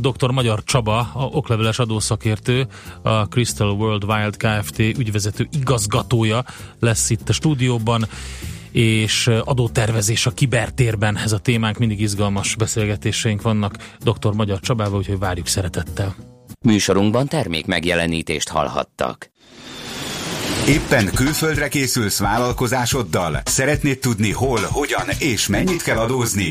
dr. Magyar Csaba, a okleveles adószakértő, a Crystal World Wild Kft. ügyvezető igazgatója lesz itt a stúdióban és adótervezés a kibertérben. Ez a témánk, mindig izgalmas beszélgetéseink vannak dr. Magyar Csabával, úgyhogy várjuk szeretettel. Műsorunkban termék megjelenítést hallhattak. Éppen külföldre készülsz vállalkozásoddal? Szeretnéd tudni hol, hogyan és mennyit kell adózni?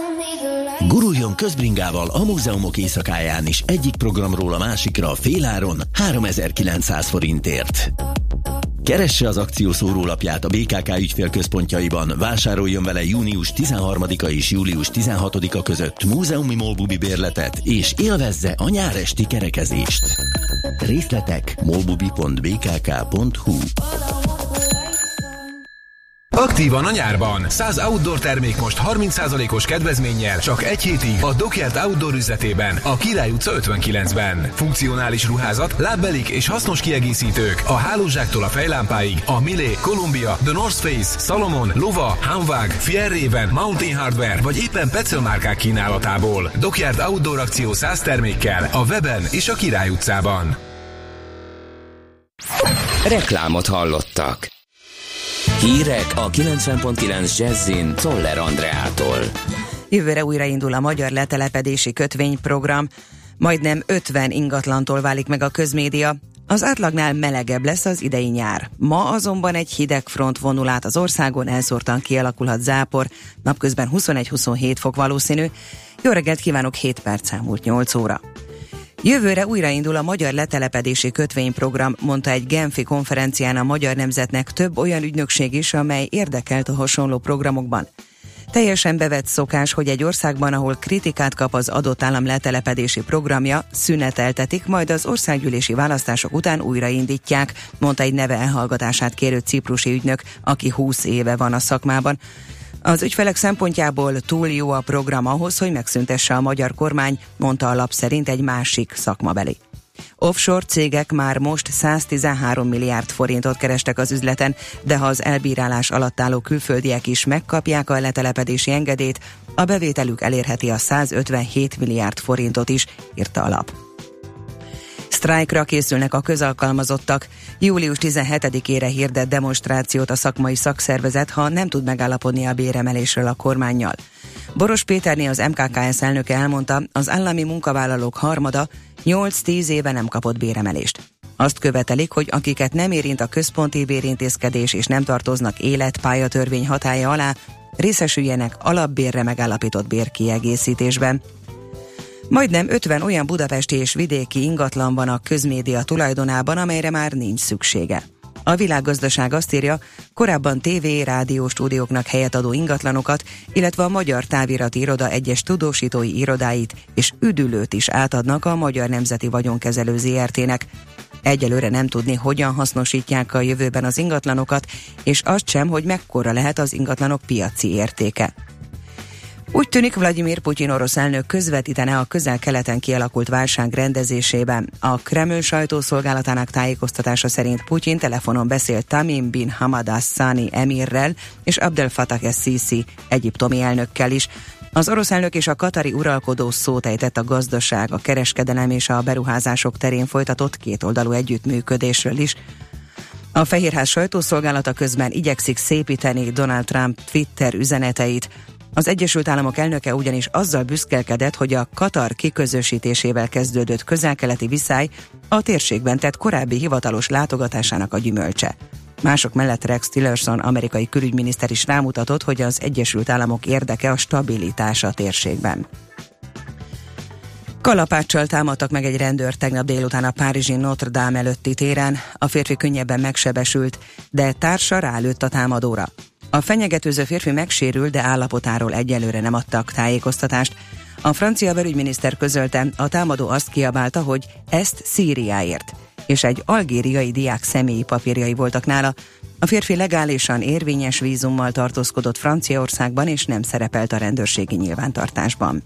Guruljon közbringával a múzeumok éjszakáján is egyik programról a másikra féláron 3900 forintért. Keresse az akció szórólapját a BKK ügyfélközpontjaiban, vásároljon vele június 13-a és július 16-a között múzeumi molbubi bérletet, és élvezze a nyáresti kerekezést. Részletek molbubi.bkk.hu Aktívan a nyárban. 100 outdoor termék most 30%-os kedvezménnyel csak egy hétig a Dockyard Outdoor üzletében, a Király utca 59-ben. Funkcionális ruházat, lábbelik és hasznos kiegészítők a hálózsáktól a fejlámpáig a Milé, Columbia, The North Face, Salomon, Lova, Hanwag, Fierraven, Mountain Hardware vagy éppen Petzl márkák kínálatából. Dockyard Outdoor akció 100 termékkel a weben és a Király utcában. Reklámot hallottak. Hírek a 90.9 Jazzin Toller Andreától. Jövőre újraindul a magyar letelepedési kötvényprogram. Majdnem 50 ingatlantól válik meg a közmédia. Az átlagnál melegebb lesz az idei nyár. Ma azonban egy hideg front vonul át az országon, elszórtan kialakulhat zápor, napközben 21-27 fok valószínű. Jó reggelt kívánok, 7 perc elmúlt 8 óra. Jövőre újraindul a magyar letelepedési kötvényprogram, mondta egy Genfi konferencián a magyar nemzetnek több olyan ügynökség is, amely érdekelt a hasonló programokban. Teljesen bevett szokás, hogy egy országban, ahol kritikát kap az adott állam letelepedési programja, szüneteltetik, majd az országgyűlési választások után újraindítják, mondta egy neve elhallgatását kérő ciprusi ügynök, aki 20 éve van a szakmában. Az ügyfelek szempontjából túl jó a program ahhoz, hogy megszüntesse a magyar kormány, mondta a lap szerint egy másik szakmabeli. Offshore cégek már most 113 milliárd forintot kerestek az üzleten, de ha az elbírálás alatt álló külföldiek is megkapják a letelepedési engedélyt, a bevételük elérheti a 157 milliárd forintot is, írta a lap. Sztrájkra készülnek a közalkalmazottak. Július 17-ére hirdett demonstrációt a szakmai szakszervezet, ha nem tud megállapodni a béremelésről a kormányjal. Boros Péterné az MKKS elnöke elmondta, az állami munkavállalók harmada 8-10 éve nem kapott béremelést. Azt követelik, hogy akiket nem érint a központi bérintézkedés és nem tartoznak életpályatörvény hatája alá, részesüljenek alapbérre megállapított bérkiegészítésben. Majdnem 50 olyan budapesti és vidéki ingatlan van a közmédia tulajdonában, amelyre már nincs szüksége. A világgazdaság azt írja, korábban TV, rádió stúdióknak helyet adó ingatlanokat, illetve a Magyar Távirati Iroda egyes tudósítói irodáit és üdülőt is átadnak a Magyar Nemzeti Vagyonkezelő ZRT-nek. Egyelőre nem tudni, hogyan hasznosítják a jövőben az ingatlanokat, és azt sem, hogy mekkora lehet az ingatlanok piaci értéke. Úgy tűnik Vladimir Putyin orosz elnök közvetítene a közel-keleten kialakult válság rendezésében. A Kreml sajtószolgálatának tájékoztatása szerint Putyin telefonon beszélt Tamim bin Hamad Assani emirrel és Abdel Fattah el-Sisi egyiptomi elnökkel is. Az orosz elnök és a katari uralkodó szót ejtett a gazdaság, a kereskedelem és a beruházások terén folytatott kétoldalú együttműködésről is. A Fehérház sajtószolgálata közben igyekszik szépíteni Donald Trump Twitter üzeneteit, az Egyesült Államok elnöke ugyanis azzal büszkelkedett, hogy a Katar kiközösítésével kezdődött közelkeleti viszály a térségben tett korábbi hivatalos látogatásának a gyümölcse. Mások mellett Rex Tillerson amerikai külügyminiszter is rámutatott, hogy az Egyesült Államok érdeke a stabilitás a térségben. Kalapáccsal támadtak meg egy rendőr tegnap délután a Párizsi Notre Dame előtti téren. A férfi könnyebben megsebesült, de társa rálőtt a támadóra. A fenyegetőző férfi megsérül, de állapotáról egyelőre nem adtak tájékoztatást. A francia belügyminiszter közölte, a támadó azt kiabálta, hogy ezt Szíriáért, és egy algériai diák személyi papírjai voltak nála. A férfi legálisan érvényes vízummal tartózkodott Franciaországban, és nem szerepelt a rendőrségi nyilvántartásban.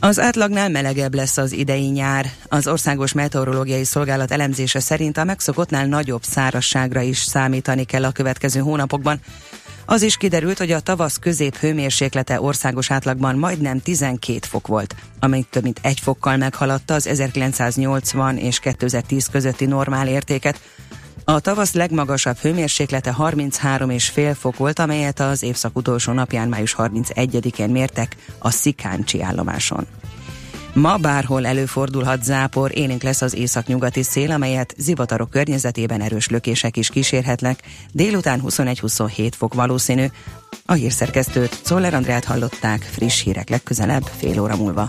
Az átlagnál melegebb lesz az idei nyár. Az Országos Meteorológiai Szolgálat elemzése szerint a megszokottnál nagyobb szárasságra is számítani kell a következő hónapokban. Az is kiderült, hogy a tavasz közép hőmérséklete országos átlagban majdnem 12 fok volt, amely több mint egy fokkal meghaladta az 1980 és 2010 közötti normál értéket. A tavasz legmagasabb hőmérséklete 33,5 fok volt, amelyet az évszak utolsó napján, május 31-én mértek a Szikáncsi állomáson. Ma bárhol előfordulhat zápor, élénk lesz az északnyugati szél, amelyet zivatarok környezetében erős lökések is kísérhetnek. Délután 21-27 fok valószínű. A hírszerkesztőt Czoller Andrát hallották, friss hírek legközelebb, fél óra múlva.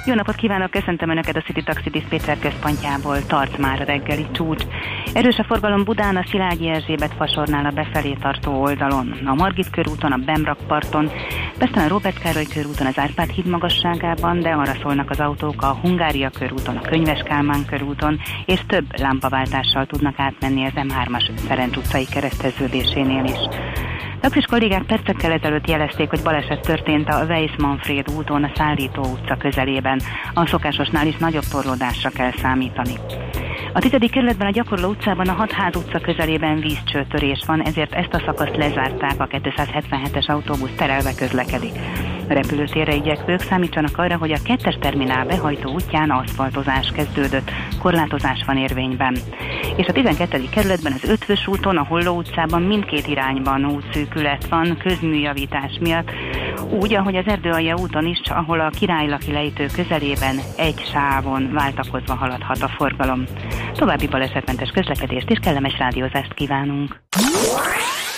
Jó napot kívánok, köszöntöm Önöket a City Taxi Dispatcher központjából, tart már a reggeli csúcs. Erős a forgalom Budán, a Szilágyi Erzsébet fasornál a befelé tartó oldalon, a Margit körúton, a Bemrakparton, Pesten a Robert Károly körúton, az Árpád híd magasságában, de arra szólnak az autók a Hungária körúton, a Könyves Kálmán körúton, és több lámpaváltással tudnak átmenni az M3-as Ferenc utcai kereszteződésénél is. Taxis kollégák percekkel ezelőtt jelezték, hogy baleset történt a Weiss-Manfred úton a Szállító utca közelében. A szokásosnál is nagyobb torlódásra kell számítani. A tizedik kerületben a Gyakorló utcában a Hatház utca közelében vízcsőtörés van, ezért ezt a szakaszt lezárták, a 277-es autóbusz terelve közlekedik. Repülőtérre igyekvők számítsanak arra, hogy a kettes terminál behajtó útján aszfaltozás kezdődött, korlátozás van érvényben. És a 12. kerületben az Ötvös úton, a Holló utcában mindkét irányban útszűkület van közműjavítás miatt, úgy, ahogy az Erdőalja úton is, ahol a királylaki lejtő közelében egy sávon váltakozva haladhat a forgalom. További balesetmentes közlekedést és kellemes rádiózást kívánunk.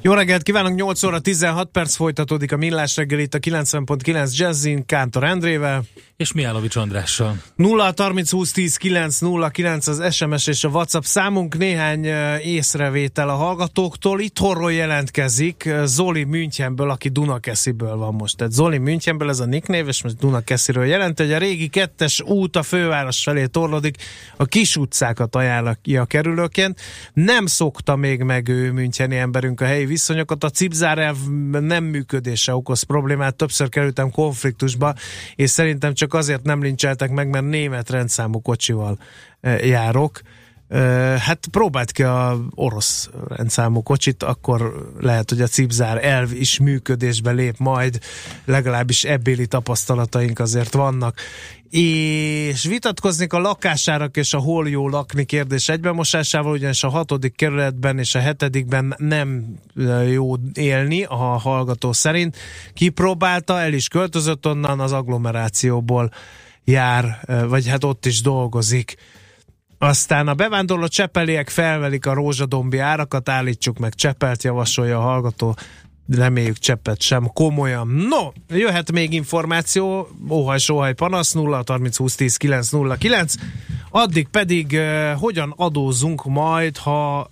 Jó reggelt kívánok, 8 óra 16 perc folytatódik a Millás reggel itt a 90.9 Jazzin, Kántor Endrével. És Miálovics Andrással. 0 30 20 10 9 0 9 az SMS és a WhatsApp számunk. Néhány észrevétel a hallgatóktól. Itthonról jelentkezik Zoli Münchenből, aki Dunakesziből van most. Tehát Zoli Münchenből ez a nicknév, és most Dunakesziről jelent, hogy a régi kettes út a főváros felé torlódik, a kis utcákat ajánlja kerülőként. Nem szokta még meg ő Müncheni emberünk a helyi viszonyokat. A cipzár nem működése okoz problémát. Többször kerültem konfliktusba, és szerintem csak azért nem lincseltek meg, mert német rendszámú kocsival járok. Hát próbált ki a orosz rendszámú kocsit, akkor lehet, hogy a cipzár elv is működésbe lép majd, legalábbis ebbéli tapasztalataink azért vannak és vitatkoznék a lakásárak és a hol jó lakni kérdés egybemosásával, ugyanis a hatodik kerületben és a hetedikben nem jó élni a hallgató szerint. Kipróbálta, el is költözött onnan, az agglomerációból jár, vagy hát ott is dolgozik. Aztán a bevándorló csepeliek felvelik a rózsadombi árakat, állítsuk meg Csepelt, javasolja a hallgató reméljük cseppet sem komolyan. No, jöhet még információ, óhaj, sóhaj, panasz, 0 30 20 10 9 0 9. Addig pedig uh, hogyan adózunk majd, ha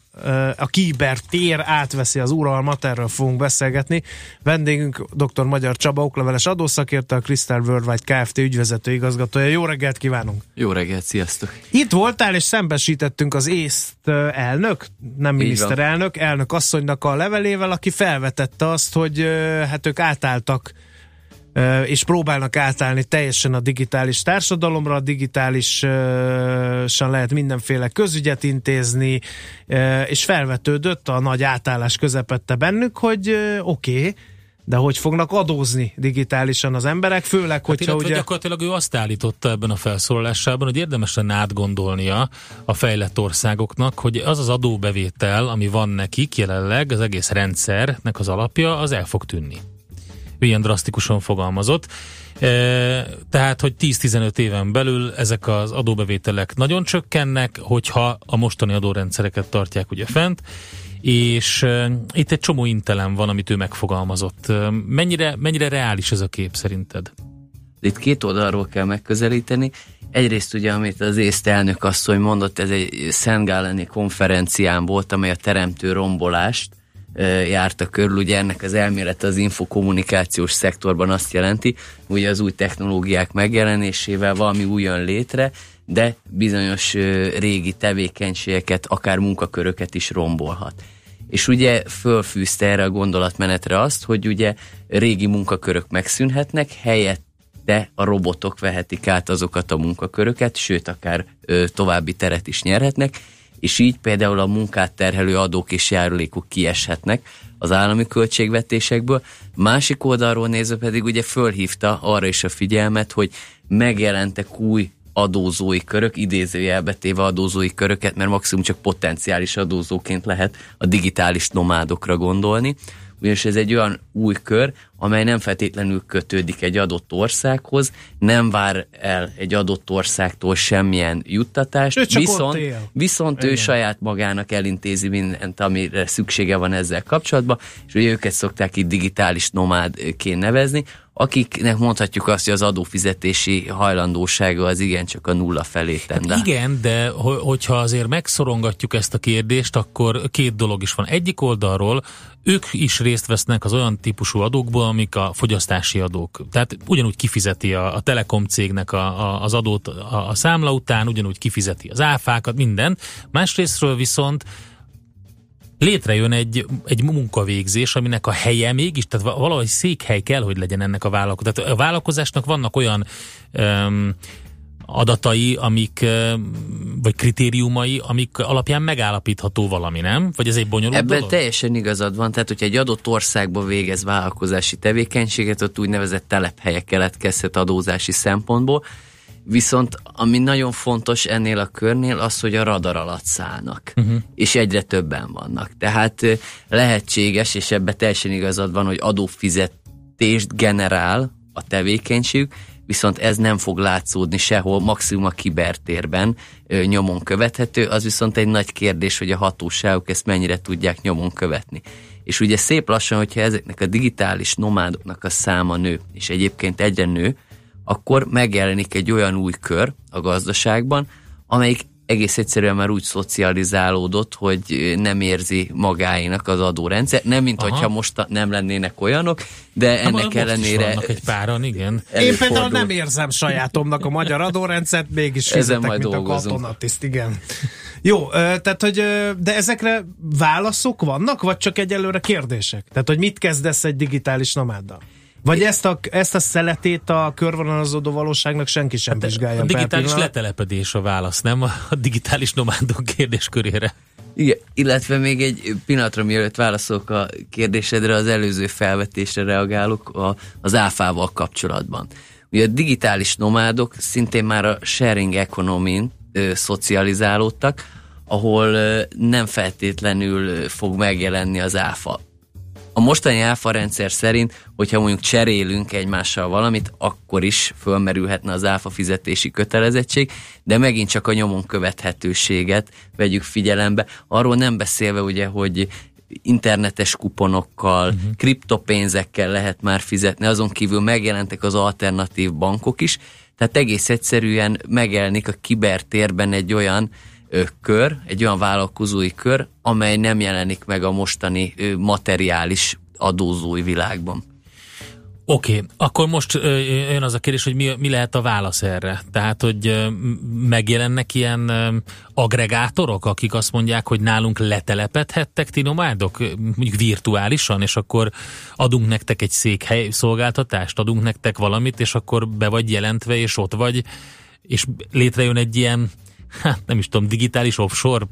a Kiber tér átveszi az uralmat, erről fogunk beszélgetni. Vendégünk dr. Magyar Csaba, okleveles adószakérte, a Crystal Worldwide Kft. ügyvezető igazgatója. Jó reggelt kívánunk! Jó reggelt, sziasztok! Itt voltál, és szembesítettünk az észt elnök, nem miniszterelnök, elnök asszonynak a levelével, aki felvetette azt, hogy hát ők átálltak és próbálnak átállni teljesen a digitális társadalomra, a digitálisan lehet mindenféle közügyet intézni, és felvetődött a nagy átállás közepette bennük, hogy oké, okay, de hogy fognak adózni digitálisan az emberek, főleg, hát hogyha ugye... Gyakorlatilag ő azt állította ebben a felszólalásában, hogy érdemes lenne átgondolnia a fejlett országoknak, hogy az az adóbevétel, ami van nekik jelenleg, az egész rendszernek az alapja, az el fog tűnni ilyen drasztikusan fogalmazott. E, tehát, hogy 10-15 éven belül ezek az adóbevételek nagyon csökkennek, hogyha a mostani adórendszereket tartják ugye fent, és e, itt egy csomó intelem van, amit ő megfogalmazott. E, mennyire, mennyire reális ez a kép szerinted? Itt két oldalról kell megközelíteni. Egyrészt ugye, amit az észt elnök asszony mondott, ez egy Szentgáleni konferencián volt, amely a teremtő rombolást járta körül. Ugye ennek az elmélet az infokommunikációs szektorban azt jelenti, hogy az új technológiák megjelenésével valami új jön létre, de bizonyos régi tevékenységeket, akár munkaköröket is rombolhat. És ugye fölfűzte erre a gondolatmenetre azt, hogy ugye régi munkakörök megszűnhetnek, helyett de a robotok vehetik át azokat a munkaköröket, sőt, akár ö, további teret is nyerhetnek, és így például a munkát terhelő adók és járulékok kieshetnek az állami költségvetésekből. Másik oldalról nézve pedig ugye fölhívta arra is a figyelmet, hogy megjelentek új adózói körök, idézőjelbe téve adózói köröket, mert maximum csak potenciális adózóként lehet a digitális nomádokra gondolni ugyanis ez egy olyan új kör, amely nem feltétlenül kötődik egy adott országhoz, nem vár el egy adott országtól semmilyen juttatást, ő viszont, viszont ő saját magának elintézi mindent, amire szüksége van ezzel kapcsolatban, és ugye őket szokták itt digitális nomádként nevezni, akiknek mondhatjuk azt, hogy az adófizetési hajlandósága az igencsak a nulla felé tende. Hát igen, de hogyha azért megszorongatjuk ezt a kérdést, akkor két dolog is van. Egyik oldalról ők is részt vesznek az olyan típusú adókból, amik a fogyasztási adók. Tehát ugyanúgy kifizeti a, a Telekom cégnek a, a, az adót a, a számla után, ugyanúgy kifizeti az áfákat, minden. Másrésztről viszont létrejön egy, egy munkavégzés, aminek a helye mégis, tehát valahogy székhely kell, hogy legyen ennek a vállalkozásnak. Tehát a vállalkozásnak vannak olyan um, adatai, amik, vagy kritériumai, amik alapján megállapítható valami, nem? Vagy ez egy bonyolult Ebben dolog? teljesen igazad van, tehát hogyha egy adott országban végez vállalkozási tevékenységet, ott úgynevezett telephelyek keletkezhet adózási szempontból, Viszont ami nagyon fontos ennél a körnél az, hogy a radar alatt szállnak, uh-huh. és egyre többen vannak. Tehát lehetséges, és ebbe teljesen igazad van, hogy adófizetést generál a tevékenység, viszont ez nem fog látszódni sehol, maximum a kibertérben ö, nyomon követhető, az viszont egy nagy kérdés, hogy a hatóságok ezt mennyire tudják nyomon követni. És ugye szép lassan, hogyha ezeknek a digitális nomádoknak a száma nő, és egyébként egyre nő, akkor megjelenik egy olyan új kör a gazdaságban, amelyik egész egyszerűen már úgy szocializálódott, hogy nem érzi magáinak az adórendszer. Nem, mint Aha. hogyha most nem lennének olyanok, de ennek most ellenére... Is egy páran, igen. Én például nem érzem sajátomnak a magyar adórendszert, mégis fizetek, mint dolgozunk. a katonatiszt, igen. Jó, tehát, hogy de ezekre válaszok vannak, vagy csak egyelőre kérdések? Tehát, hogy mit kezdesz egy digitális nomáddal? Vagy ezt a, ezt a szeletét a körvonalazódó valóságnak senki sem hát vizsgálja. A digitális letelepedés a válasz, nem? A digitális nomádok kérdéskörére. Igen, illetve még egy pillanatra mielőtt válaszolok a kérdésedre, az előző felvetésre reagálok a, az áfával kapcsolatban. Ugye a digitális nomádok szintén már a sharing economy ö, szocializálódtak, ahol ö, nem feltétlenül fog megjelenni az áfa. A mostani áfa rendszer szerint, hogyha mondjuk cserélünk egymással valamit, akkor is fölmerülhetne az áfa fizetési kötelezettség, de megint csak a nyomon követhetőséget vegyük figyelembe. Arról nem beszélve ugye, hogy internetes kuponokkal, uh-huh. kriptopénzekkel lehet már fizetni, azon kívül megjelentek az alternatív bankok is, tehát egész egyszerűen megjelenik a kibertérben egy olyan kör, egy olyan vállalkozói kör, amely nem jelenik meg a mostani materiális adózói világban. Oké, okay, akkor most jön az a kérdés, hogy mi, mi lehet a válasz erre? Tehát, hogy megjelennek ilyen agregátorok, akik azt mondják, hogy nálunk letelepedhettek ti nomádok, mondjuk virtuálisan, és akkor adunk nektek egy székhely szolgáltatást, adunk nektek valamit, és akkor be vagy jelentve, és ott vagy, és létrejön egy ilyen hát nem is tudom, digitális offshore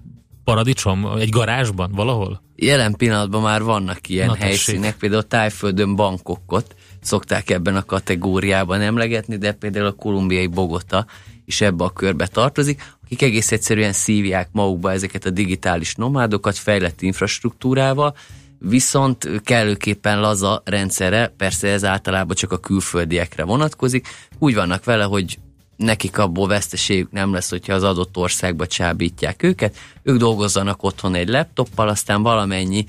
paradicsom? Egy garázsban? Valahol? Jelen pillanatban már vannak ilyen Na, helyszínek, például Tájföldön Bangkokot szokták ebben a kategóriában emlegetni, de például a kolumbiai Bogota is ebbe a körbe tartozik, akik egész egyszerűen szívják magukba ezeket a digitális nomádokat fejlett infrastruktúrával, viszont kellőképpen laza rendszere, persze ez általában csak a külföldiekre vonatkozik, úgy vannak vele, hogy nekik abból veszteségük nem lesz, hogyha az adott országba csábítják őket. Ők dolgozzanak otthon egy laptoppal, aztán valamennyi,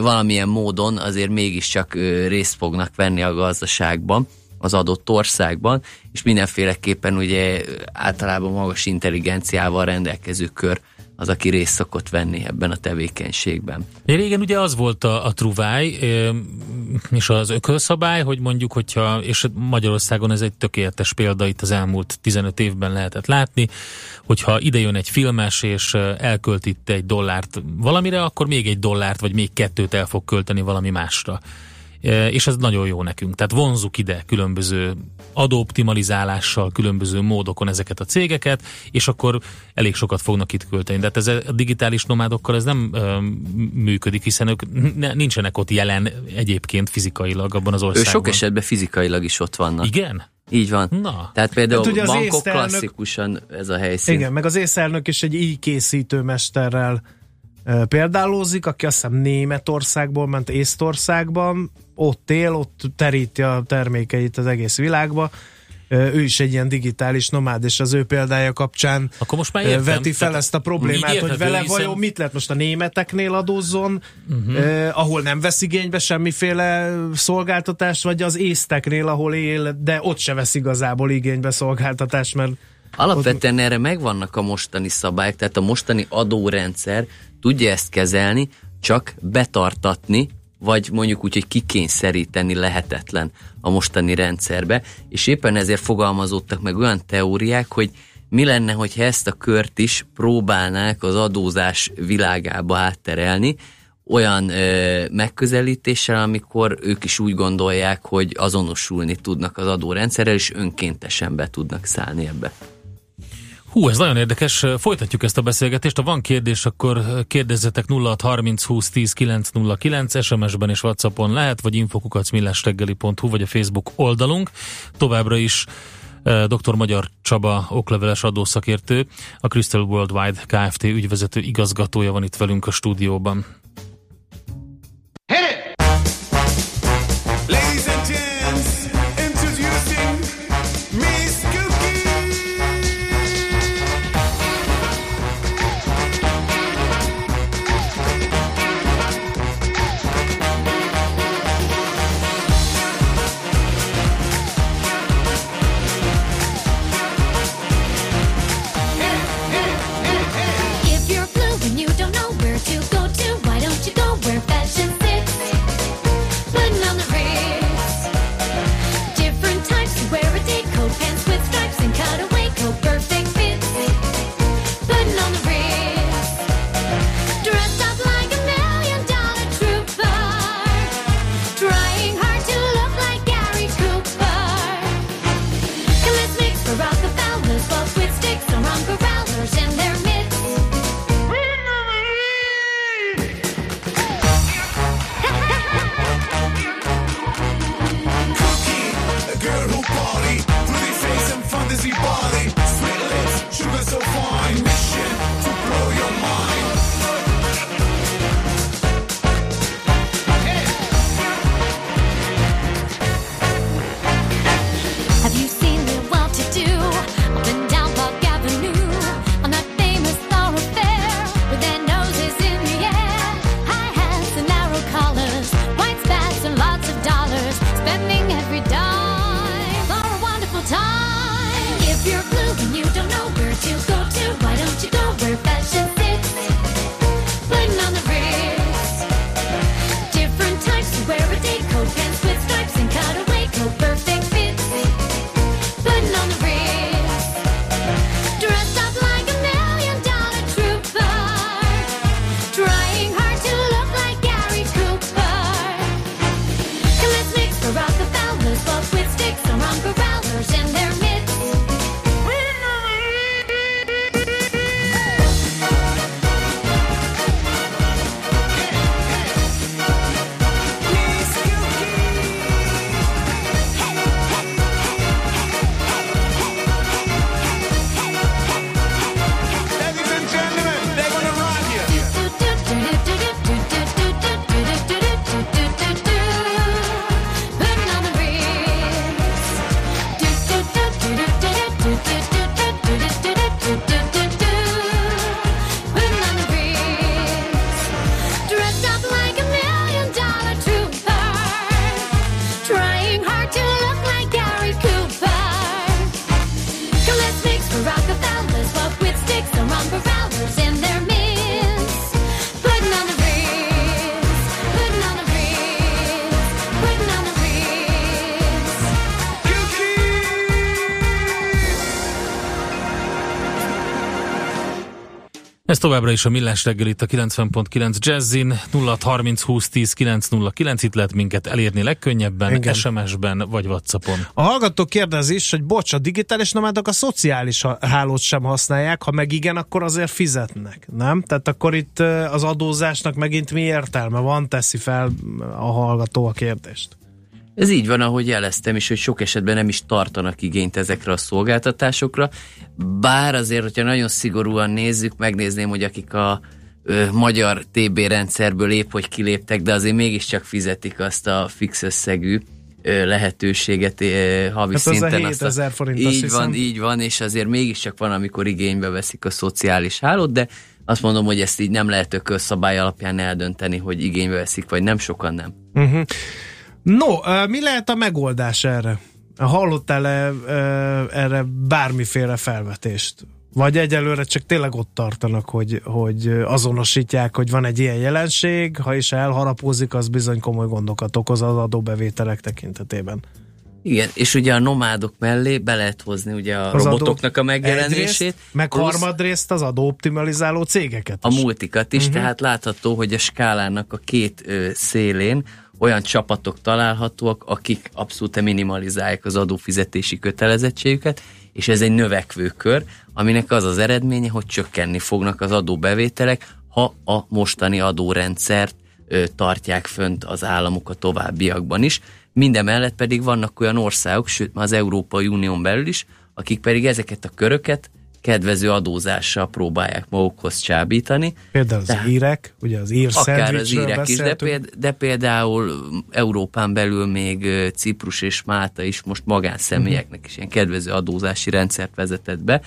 valamilyen módon azért mégiscsak részt fognak venni a gazdaságban az adott országban, és mindenféleképpen ugye általában magas intelligenciával rendelkező kör az, aki részt szokott venni ebben a tevékenységben. Régen ugye az volt a, a truváj és az ökölszabály, hogy mondjuk, hogyha, és Magyarországon ez egy tökéletes példa, itt az elmúlt 15 évben lehetett látni, hogyha ide jön egy filmes, és elkölt itt egy dollárt valamire, akkor még egy dollárt, vagy még kettőt el fog költeni valami másra és ez nagyon jó nekünk. Tehát vonzuk ide különböző adóoptimalizálással, különböző módokon ezeket a cégeket, és akkor elég sokat fognak itt költeni. De hát ez a digitális nomádokkal ez nem ö, működik, hiszen ők nincsenek ott jelen egyébként fizikailag abban az országban. Ő sok esetben fizikailag is ott vannak. Igen? Így van. Na. Tehát például hát bankok észtelnök, klasszikusan ez a helyszín. Igen, meg az észlelnök is egy így készítő mesterrel példálózik, aki azt hiszem Németországból ment Észtországban, ott él, ott teríti a termékeit az egész világba, ő is egy ilyen digitális nomád, és az ő példája kapcsán Akkor most már értem, veti fel ezt a problémát, hogy vele hiszen... vajon mit lehet most a németeknél adózzon, uh-huh. eh, ahol nem vesz igénybe semmiféle szolgáltatást, vagy az észteknél, ahol él, de ott se vesz igazából igénybe szolgáltatást, mert Alapvetően ott... erre megvannak a mostani szabályok, tehát a mostani adórendszer tudja ezt kezelni, csak betartatni, vagy mondjuk úgy, hogy kikényszeríteni lehetetlen a mostani rendszerbe, és éppen ezért fogalmazódtak meg olyan teóriák, hogy mi lenne, hogyha ezt a kört is próbálnák az adózás világába átterelni, olyan ö, megközelítéssel, amikor ők is úgy gondolják, hogy azonosulni tudnak az adórendszerrel, és önkéntesen be tudnak szállni ebbe. Hú, ez nagyon érdekes. Folytatjuk ezt a beszélgetést. Ha van kérdés, akkor kérdezzetek 0630 20 10 909, SMS-ben és Whatsappon lehet, vagy infokukacmillásreggeli.hu, vagy a Facebook oldalunk. Továbbra is dr. Magyar Csaba, okleveles adószakértő, a Crystal Worldwide Kft. ügyvezető igazgatója van itt velünk a stúdióban. Továbbra is a Millás reggel itt a 90.9 Jazzin 0630 20 10 909 itt lehet minket elérni legkönnyebben, Igen. SMS-ben vagy Whatsappon. A hallgató kérdez is, hogy bocs, a digitális nomádok a szociális hálót sem használják, ha meg igen, akkor azért fizetnek, nem? Tehát akkor itt az adózásnak megint mi értelme van, teszi fel a hallgató a kérdést. Ez így van, ahogy jeleztem is, hogy sok esetben nem is tartanak igényt ezekre a szolgáltatásokra, bár azért, hogyha nagyon szigorúan nézzük, megnézném, hogy akik a ö, magyar TB rendszerből épp hogy kiléptek, de azért mégiscsak fizetik azt a fix összegű ö, lehetőséget ö, havi hát szinten. Az a 7000 forint, Így van, hiszem. így van, és azért mégiscsak van, amikor igénybe veszik a szociális hálót, de azt mondom, hogy ezt így nem lehet ökölszabály alapján eldönteni, hogy igénybe veszik, vagy nem, sokan nem. Uh-huh. No, mi lehet a megoldás erre? Hallottál-e erre bármiféle felvetést? Vagy egyelőre csak tényleg ott tartanak, hogy, hogy azonosítják, hogy van egy ilyen jelenség, ha is elharapózik, az bizony komoly gondokat okoz az adóbevételek tekintetében. Igen, és ugye a nomádok mellé be lehet hozni ugye a az robotoknak a megjelenését. Egyrészt, meg plusz harmadrészt az adóoptimalizáló cégeket is. A multikat is, uh-huh. tehát látható, hogy a skálának a két ö, szélén olyan csapatok találhatóak, akik abszolút minimalizálják az adófizetési kötelezettségüket, és ez egy növekvő kör, aminek az az eredménye, hogy csökkenni fognak az adóbevételek, ha a mostani adórendszert ö, tartják fönt az államok a továbbiakban is. Mindemellett pedig vannak olyan országok, sőt már az Európai Unión belül is, akik pedig ezeket a köröket kedvező adózással próbálják magukhoz csábítani. Például az Tehát, írek, ugye az ír Akár az írek is, de, péld, de például Európán belül még Ciprus és Málta is most magánszemélyeknek is ilyen kedvező adózási rendszert vezetett be,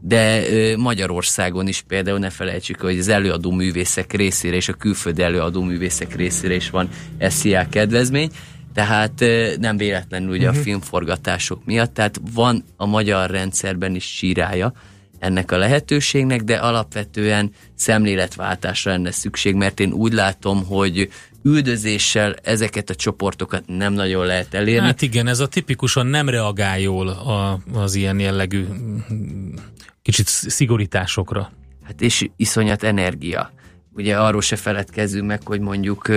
de Magyarországon is például ne felejtsük, hogy az előadó művészek részére és a külföldi előadó művészek részére is van SZIA kedvezmény, tehát nem véletlenül ugye uh-huh. a mhm. filmforgatások miatt, tehát van a magyar rendszerben is sírája, ennek a lehetőségnek, de alapvetően szemléletváltásra lenne szükség, mert én úgy látom, hogy üldözéssel ezeket a csoportokat nem nagyon lehet elérni. Hát igen, ez a tipikusan nem reagál jól a, az ilyen jellegű kicsit szigorításokra. Hát és iszonyat energia. Ugye arról se feledkezzünk meg, hogy mondjuk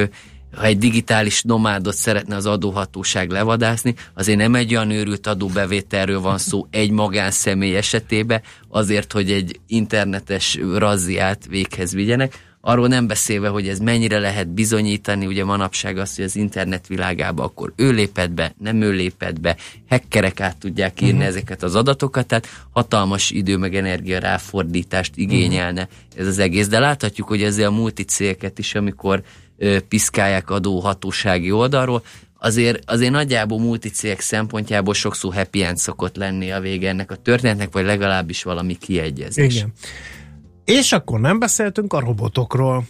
ha egy digitális nomádot szeretne az adóhatóság levadászni, azért nem egy olyan őrült adóbevételről van szó egy magánszemély esetében, azért, hogy egy internetes razziát véghez vigyenek, arról nem beszélve, hogy ez mennyire lehet bizonyítani, ugye manapság az, hogy az internet világába akkor ő lépett be, nem ő lépett be, hackerek át tudják írni uh-huh. ezeket az adatokat, tehát hatalmas idő meg energia ráfordítást igényelne uh-huh. ez az egész. De láthatjuk, hogy ezzel a multicégeket is, amikor piszkálják adóhatósági oldalról, azért, azért nagyjából multicégek szempontjából sokszor happy end szokott lenni a vége ennek a történetnek, vagy legalábbis valami kiegyezés. Igen. És akkor nem beszéltünk a robotokról.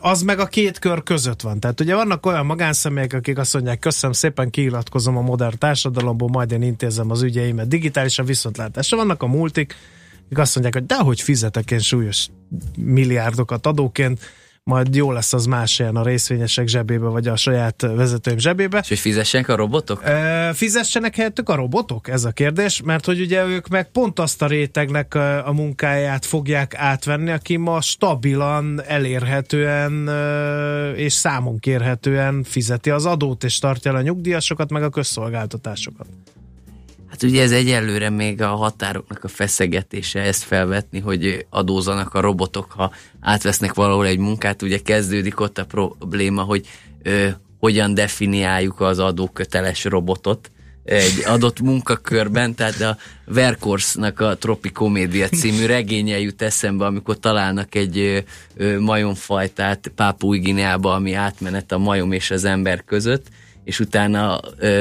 Az meg a két kör között van. Tehát ugye vannak olyan magánszemélyek, akik azt mondják, köszönöm szépen, kiiratkozom a modern társadalomból, majd én intézem az ügyeimet digitálisan viszontlátásra. Vannak a multik, akik azt mondják, hogy dehogy fizetek én súlyos milliárdokat adóként, majd jó lesz az más ilyen a részvényesek zsebébe, vagy a saját vezetőim zsebébe. És hogy fizessenek a robotok? E, fizessenek helyettük a robotok? Ez a kérdés, mert hogy ugye ők meg pont azt a rétegnek a, a munkáját fogják átvenni, aki ma stabilan, elérhetően és számon kérhetően fizeti az adót, és tartja a nyugdíjasokat, meg a közszolgáltatásokat. Hát ugye ez egyelőre még a határoknak a feszegetése ezt felvetni, hogy adózanak a robotok, ha átvesznek valahol egy munkát, ugye kezdődik ott a probléma, hogy ö, hogyan definiáljuk az adóköteles robotot egy adott munkakörben, tehát a Verkorsnak a Tropikomédia című regénye jut eszembe, amikor találnak egy majomfajtát Pápúj Gineába, ami átmenet a majom és az ember között, és utána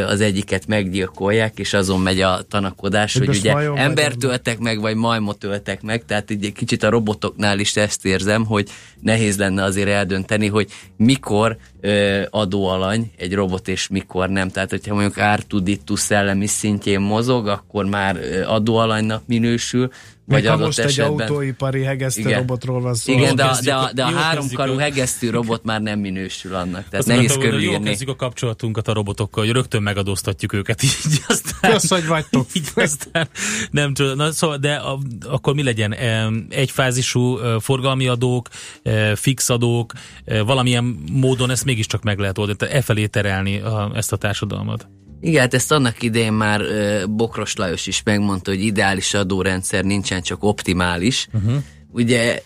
az egyiket meggyilkolják, és azon megy a tanakodás, hogy, hogy ugye embert öltek meg, vagy majmot öltek meg, tehát egy kicsit a robotoknál is ezt érzem, hogy nehéz lenne azért eldönteni, hogy mikor ö, adóalany egy robot, és mikor nem. Tehát, hogyha mondjuk Artuditus szellemi szintjén mozog, akkor már adóalanynak minősül, vagy ha most esetben... egy autóipari hegesztő igen. robotról van szó. Igen, de, a, de a, de a háromkarú hegesztő robot már nem minősül annak. Tehát Azt nehéz körülírni. Jól kezdjük a kapcsolatunkat a robotokkal, hogy rögtön megadóztatjuk őket. Így aztán, Kösz, hogy vagytok. Így aztán nem tudom. Na, szóval, de a, akkor mi legyen? Egyfázisú forgalmi adók, fix adók, valamilyen módon ezt mégiscsak meg lehet oldani, tehát e felé terelni a, ezt a társadalmat. Igen, hát ezt annak idején már Bokros Lajos is megmondta, hogy ideális adórendszer nincsen, csak optimális. Uh-huh. Ugye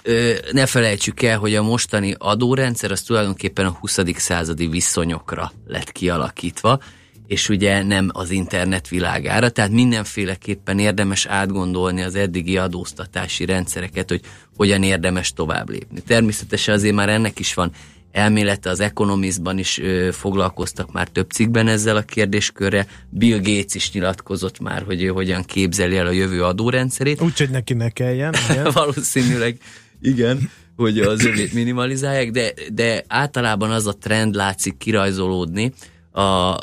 ne felejtsük el, hogy a mostani adórendszer az tulajdonképpen a 20. századi viszonyokra lett kialakítva, és ugye nem az internet világára, tehát mindenféleképpen érdemes átgondolni az eddigi adóztatási rendszereket, hogy hogyan érdemes tovább lépni. Természetesen azért már ennek is van elmélete az Economistban is ö, foglalkoztak már több cikkben ezzel a kérdéskörre. Bill Gates is nyilatkozott már, hogy ő hogyan képzeli el a jövő adórendszerét. Úgyhogy neki ne kelljen. Valószínűleg igen hogy az övét minimalizálják, de, de általában az a trend látszik kirajzolódni a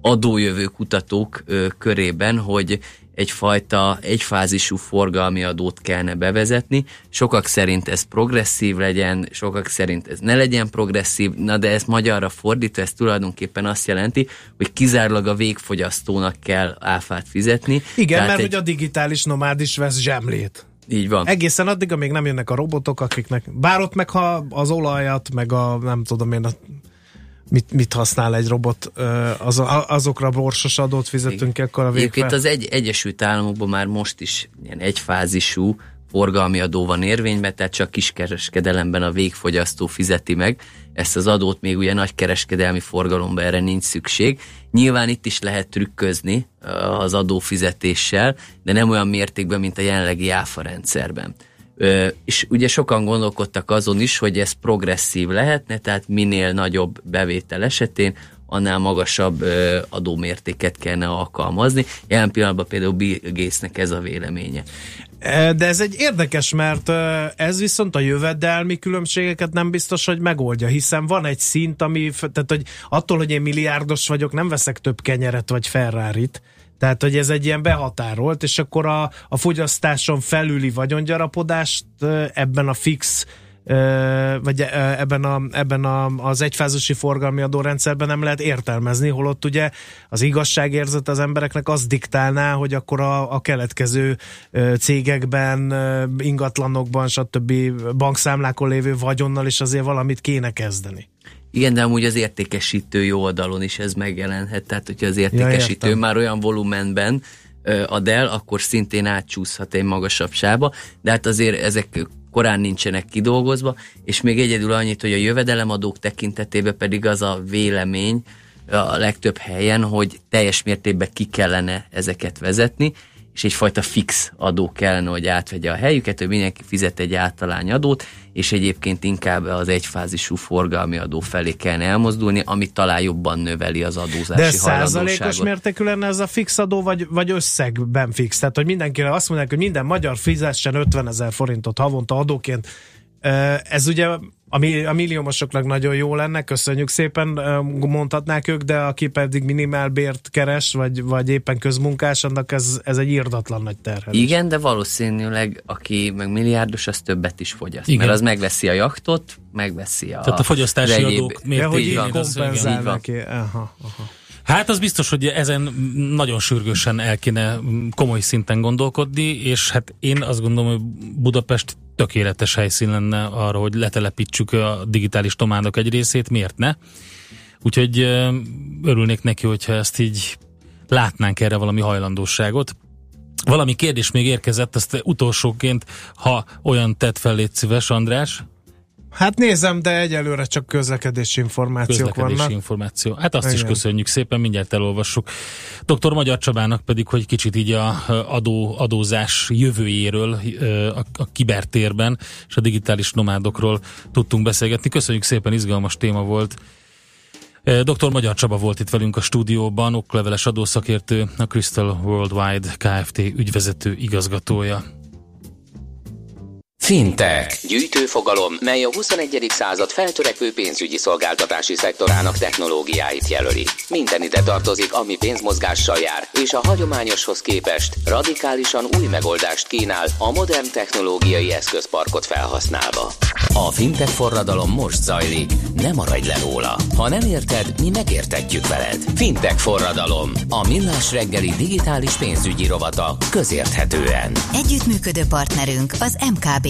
adójövő kutatók ö, körében, hogy egyfajta egyfázisú forgalmi adót kellene bevezetni. Sokak szerint ez progresszív legyen, sokak szerint ez ne legyen progresszív, na de ezt magyarra fordítva, ez tulajdonképpen azt jelenti, hogy kizárólag a végfogyasztónak kell áfát fizetni. Igen, Tehát mert egy... hogy a digitális nomád is vesz zsemlét. Így van. Egészen addig, amíg nem jönnek a robotok, akiknek, bár ott meg ha az olajat, meg a nem tudom én, a mit, mit használ egy robot, az, azokra borsos adót fizetünk ki, akkor a végre. Egyébként az egy, Egyesült Államokban már most is ilyen egyfázisú forgalmi adó van érvényben, tehát csak kiskereskedelemben a végfogyasztó fizeti meg. Ezt az adót még ugye nagy kereskedelmi forgalomban erre nincs szükség. Nyilván itt is lehet trükközni az adófizetéssel, de nem olyan mértékben, mint a jelenlegi áfa rendszerben. És ugye sokan gondolkodtak azon is, hogy ez progresszív lehetne, tehát minél nagyobb bevétel esetén annál magasabb adómértéket kellene alkalmazni. Jelen pillanatban például Bill Gatesnek ez a véleménye. De ez egy érdekes, mert ez viszont a jövedelmi különbségeket nem biztos, hogy megoldja, hiszen van egy szint, ami, tehát hogy attól, hogy én milliárdos vagyok, nem veszek több kenyeret vagy ferrari tehát, hogy ez egy ilyen behatárolt, és akkor a, a fogyasztáson felüli vagyongyarapodást ebben a fix vagy ebben, a, ebben a, az egyfázisi forgalmi adórendszerben nem lehet értelmezni, holott ugye az igazságérzet az embereknek az diktálná, hogy akkor a, a keletkező cégekben, ingatlanokban, stb. bankszámlákon lévő vagyonnal is azért valamit kéne kezdeni. Igen, de amúgy az értékesítő oldalon is ez megjelenhet, tehát hogyha az értékesítő ja, már olyan volumenben ad el, akkor szintén átcsúszhat egy magasabb sába, de hát azért ezek korán nincsenek kidolgozva, és még egyedül annyit, hogy a jövedelemadók tekintetében pedig az a vélemény a legtöbb helyen, hogy teljes mértékben ki kellene ezeket vezetni, és egyfajta fix adó kellene, hogy átvegye a helyüket, hogy mindenki fizet egy általányadót, és egyébként inkább az egyfázisú forgalmi adó felé kellene elmozdulni, ami talán jobban növeli az adózási De százalékos mértékű lenne ez a fix adó, vagy, vagy összegben fix? Tehát, hogy mindenkire azt mondják, hogy minden magyar fizessen 50 ezer forintot havonta adóként. Ez ugye ami a milliómosoknak nagyon jó lenne, köszönjük szépen, mondhatnák ők, de aki pedig minimálbért keres, vagy, vagy éppen közmunkás, annak ez, ez egy írdatlan nagy terhelés. Igen, de valószínűleg aki meg milliárdos, az többet is fogyaszt. Igen. Mert az megveszi a jachtot, megveszi a... Tehát a fogyasztási egyéb... adók miért ja, hogy így kompenzál neki. Aha, aha. Hát az biztos, hogy ezen nagyon sürgősen el kéne komoly szinten gondolkodni, és hát én azt gondolom, hogy Budapest tökéletes helyszín lenne arra, hogy letelepítsük a digitális tománok egy részét, miért ne? Úgyhogy örülnék neki, hogyha ezt így látnánk erre valami hajlandóságot. Valami kérdés még érkezett, ezt utolsóként, ha olyan tett fel, légy szíves, András. Hát nézem, de egyelőre csak közlekedési információk közlekedési vannak. információ. Hát azt Igen. is köszönjük szépen, mindjárt elolvassuk. Dr. Magyar Csabának pedig, hogy kicsit így a adó, adózás jövőjéről a, a kibertérben és a digitális nomádokról tudtunk beszélgetni. Köszönjük szépen, izgalmas téma volt. Dr. Magyar Csaba volt itt velünk a stúdióban, okleveles adószakértő, a Crystal Worldwide Kft. ügyvezető igazgatója. Fintech. Gyűjtőfogalom, mely a 21. század feltörekvő pénzügyi szolgáltatási szektorának technológiáit jelöli. Minden ide tartozik, ami pénzmozgással jár, és a hagyományoshoz képest radikálisan új megoldást kínál a modern technológiai eszközparkot felhasználva. A fintech forradalom most zajlik, ne maradj le róla. Ha nem érted, mi megértetjük veled. Fintech forradalom, a millás reggeli digitális pénzügyi rovata közérthetően. Együttműködő partnerünk az MKB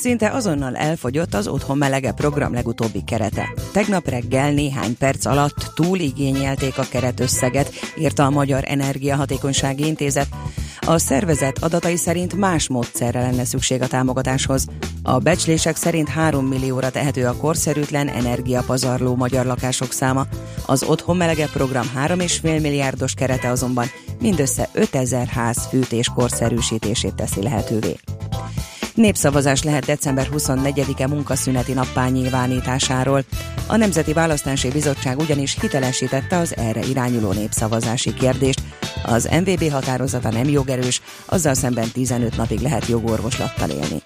Szinte azonnal elfogyott az Otthon Melege program legutóbbi kerete. Tegnap reggel néhány perc alatt túligényelték a keretösszeget, írta a Magyar Energiahatékonysági Intézet. A szervezet adatai szerint más módszerre lenne szükség a támogatáshoz. A becslések szerint 3 millióra tehető a korszerűtlen energiapazarló magyar lakások száma. Az Otthon Melege program 3,5 milliárdos kerete azonban mindössze 5000 ház fűtés korszerűsítését teszi lehetővé. Népszavazás lehet december 24-e munkaszüneti nappá nyilvánításáról. A Nemzeti Választási Bizottság ugyanis hitelesítette az erre irányuló népszavazási kérdést. Az MVB határozata nem jogerős, azzal szemben 15 napig lehet jogorvoslattal élni.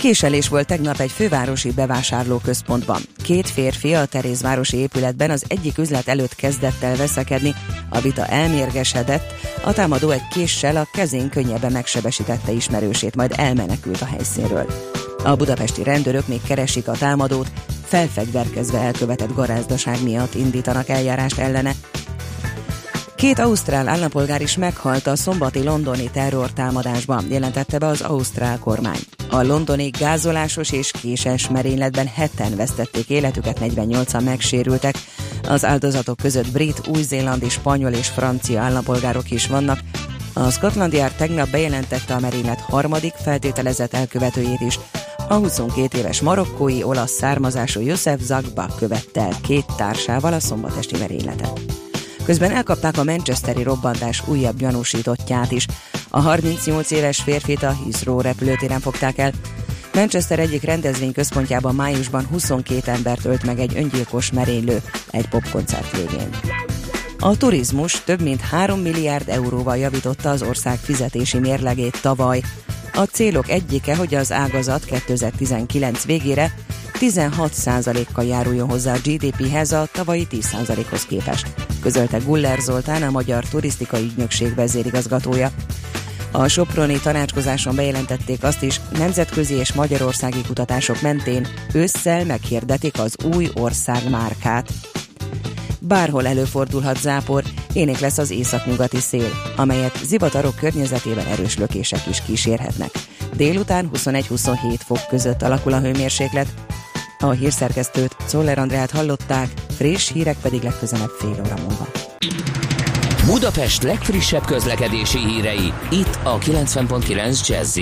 Késelés volt tegnap egy fővárosi bevásárlóközpontban. Két férfi a Terézvárosi épületben az egyik üzlet előtt kezdett el veszekedni, a vita elmérgesedett, a támadó egy késsel a kezén könnyebben megsebesítette ismerősét, majd elmenekült a helyszínről. A budapesti rendőrök még keresik a támadót, felfegyverkezve elkövetett garázdaság miatt indítanak eljárást ellene. Két ausztrál állampolgár is meghalt a szombati londoni terrortámadásban, jelentette be az ausztrál kormány. A londoni gázolásos és késes merényletben heten vesztették életüket, 48-an megsérültek. Az áldozatok között brit, új-zélandi, spanyol és francia állampolgárok is vannak. A Scotland Yard tegnap bejelentette a merénylet harmadik feltételezett elkövetőjét is. A 22 éves marokkói olasz származású Josef Zagba követte el két társával a szombatesti merényletet. Közben elkapták a Manchesteri robbantás újabb gyanúsítottját is. A 38 éves férfit a Heathrow repülőtéren fogták el. Manchester egyik rendezvény központjában májusban 22 embert ölt meg egy öngyilkos merénylő egy popkoncert végén. A turizmus több mint 3 milliárd euróval javította az ország fizetési mérlegét tavaly. A célok egyike, hogy az ágazat 2019 végére 16%-kal járuljon hozzá a GDP-hez a tavalyi 10%-hoz képest, közölte Guller Zoltán, a Magyar Turisztikai Ügynökség vezérigazgatója. A Soproni tanácskozáson bejelentették azt is, nemzetközi és magyarországi kutatások mentén ősszel meghirdetik az új ország márkát. Bárhol előfordulhat zápor, énék lesz az északnyugati szél, amelyet zivatarok környezetében erős lökések is kísérhetnek. Délután 21-27 fok között alakul a hőmérséklet, a hírszerkesztőt, Szoller Andrát hallották, friss hírek pedig legközelebb fél óra múlva. Budapest legfrissebb közlekedési hírei, itt a 90.9 jazz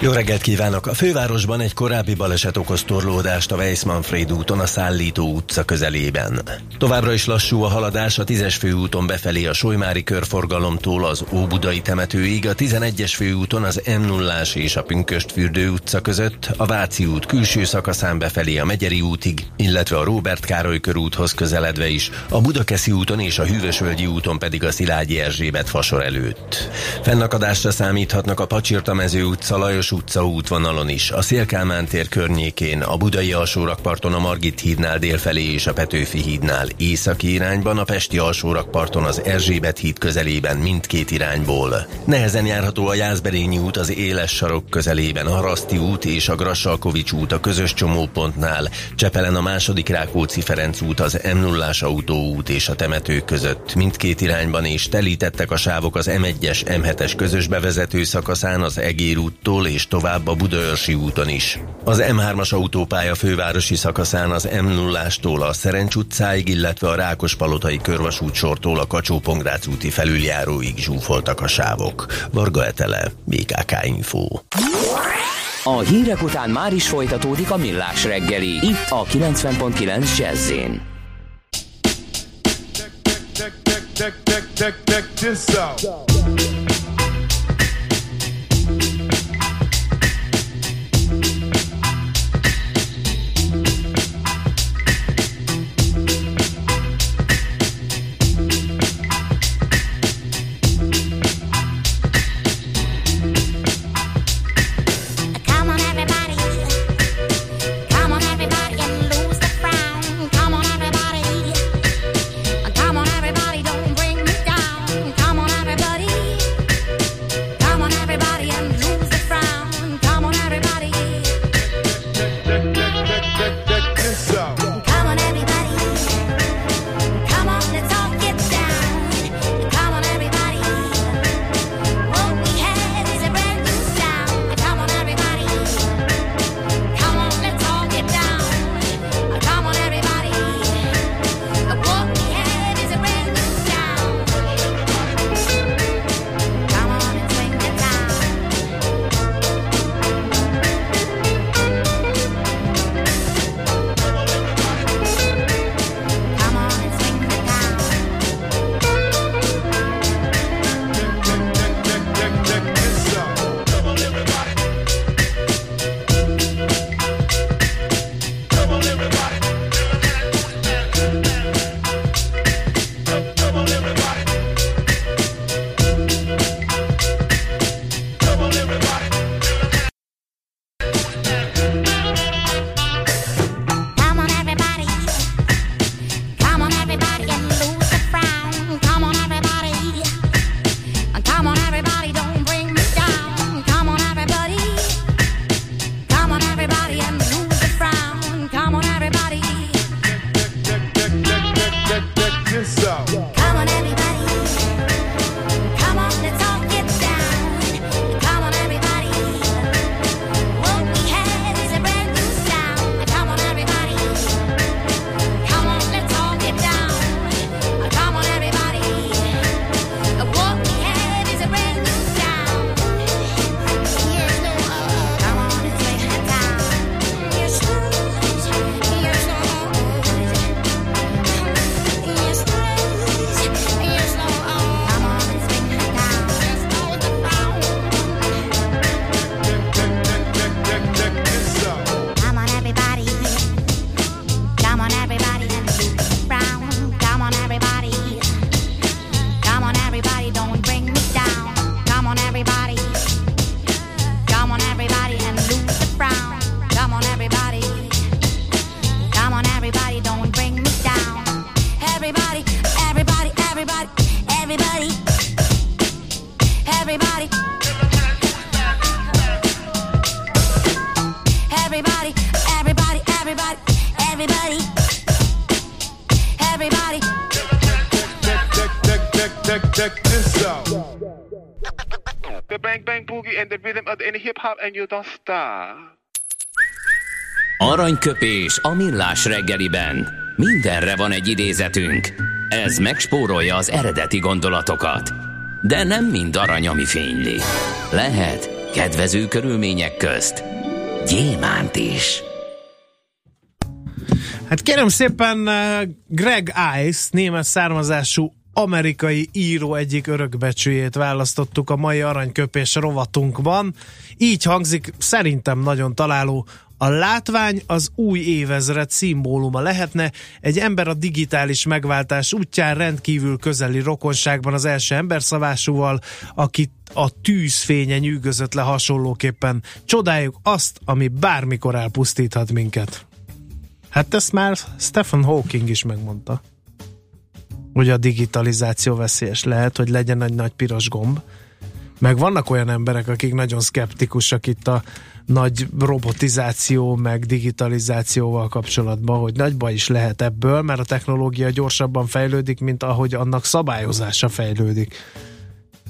jó reggelt kívánok! A fővárosban egy korábbi baleset okoz torlódást a Weissmanfried úton a Szállító utca közelében. Továbbra is lassú a haladás a 10-es főúton befelé a Solymári körforgalomtól az Óbudai temetőig, a 11-es főúton az m 0 és a Pünköstfürdő utca között, a Váci út külső szakaszán befelé a Megyeri útig, illetve a Róbert Károly körúthoz közeledve is, a Budakeszi úton és a Hűvösvölgyi úton pedig a Szilágyi Erzsébet fasor előtt. Fennakadásra számíthatnak a Pacsirtamező utca, Lajos utca útvonalon is, a Szélkámán tér környékén, a Budai alsórakparton a Margit hídnál délfelé és a Petőfi hídnál északi irányban, a Pesti alsórakparton az Erzsébet híd közelében mindkét irányból. Nehezen járható a Jászberényi út az Éles sarok közelében, a Raszti út és a Grassalkovics út a közös csomópontnál, Csepelen a második Rákóczi Ferenc út az m 0 autóút és a temető között mindkét irányban és telítettek a sávok az M1-es, M7-es közös bevezető szakaszán az Egér úttól és tovább a Budaörsi úton is. Az M3-as autópálya fővárosi szakaszán az M0-ástól a Szerencs utcáig, illetve a Rákospalotai körvasút sortól a kacsó úti felüljáróig zsúfoltak a sávok. Varga Etele, BKK Info. A hírek után már is folytatódik a millás reggeli. Itt a 90.9 jazz Check, check, check, check, check, check this out. And you don't stop. Aranyköpés a millás reggeliben. Mindenre van egy idézetünk. Ez megspórolja az eredeti gondolatokat. De nem mind arany, ami fényli. Lehet kedvező körülmények közt gyémánt is. Hát kérem szépen eh, Greg Ice, német származású amerikai író egyik örökbecsőjét választottuk a mai aranyköpés rovatunkban. Így hangzik, szerintem nagyon találó a látvány az új évezred szimbóluma lehetne, egy ember a digitális megváltás útján rendkívül közeli rokonságban az első emberszavásúval, akit a tűzfénye nyűgözött le hasonlóképpen. Csodáljuk azt, ami bármikor elpusztíthat minket. Hát ezt már Stephen Hawking is megmondta. Hogy a digitalizáció veszélyes lehet, hogy legyen egy nagy piros gomb. Meg vannak olyan emberek, akik nagyon szkeptikusak itt a nagy robotizáció, meg digitalizációval kapcsolatban, hogy nagy baj is lehet ebből, mert a technológia gyorsabban fejlődik, mint ahogy annak szabályozása fejlődik.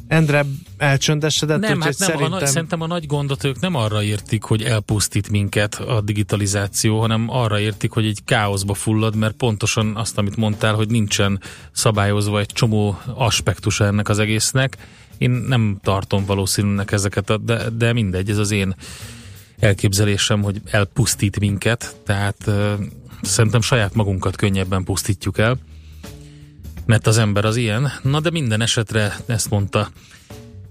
Endre elcsöndesedett, nem, hát nem, szerintem... a nagy, szerintem a nagy gondot ők nem arra értik, hogy elpusztít minket a digitalizáció, hanem arra értik, hogy egy káoszba fullad, mert pontosan azt, amit mondtál, hogy nincsen szabályozva egy csomó aspektusa ennek az egésznek. Én nem tartom valószínűnek ezeket, de, de mindegy, ez az én elképzelésem, hogy elpusztít minket, tehát uh, szerintem saját magunkat könnyebben pusztítjuk el, mert az ember az ilyen. Na de minden esetre ezt mondta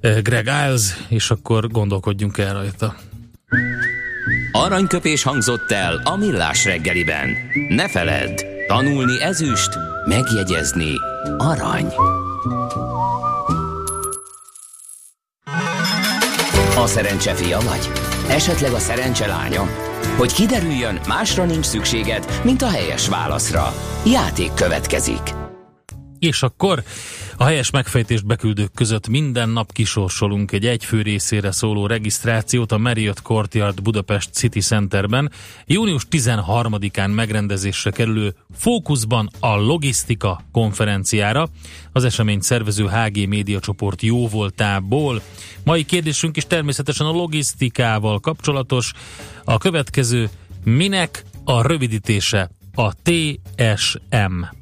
uh, Greg Iles, és akkor gondolkodjunk el rajta. Aranyköpés hangzott el a millás reggeliben. Ne feledd, tanulni ezüst, megjegyezni arany. A szerencse fia vagy? Esetleg a szerencse lánya? Hogy kiderüljön, másra nincs szükséged, mint a helyes válaszra. Játék következik. És akkor a helyes megfejtést beküldők között minden nap kisorsolunk egy egyfő részére szóló regisztrációt a Marriott Courtyard Budapest City Centerben. Június 13-án megrendezésre kerülő Fókuszban a logisztika konferenciára. Az esemény szervező HG Média csoport jó voltából. Mai kérdésünk is természetesen a logisztikával kapcsolatos. A következő minek a rövidítése? A TSM.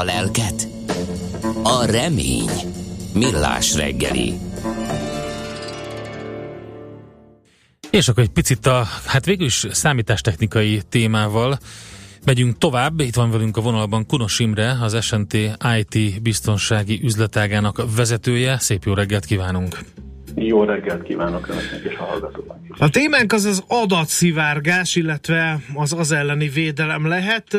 A lelket? A remény. Millás reggeli. És akkor egy picit a, hát végül is számítástechnikai témával megyünk tovább. Itt van velünk a vonalban Kunos Imre, az SNT IT biztonsági üzletágának vezetője. Szép jó reggelt kívánunk! Jó reggelt kívánok Önöknek és a hallgatóknak A témánk az az adatszivárgás, illetve az az elleni védelem lehet.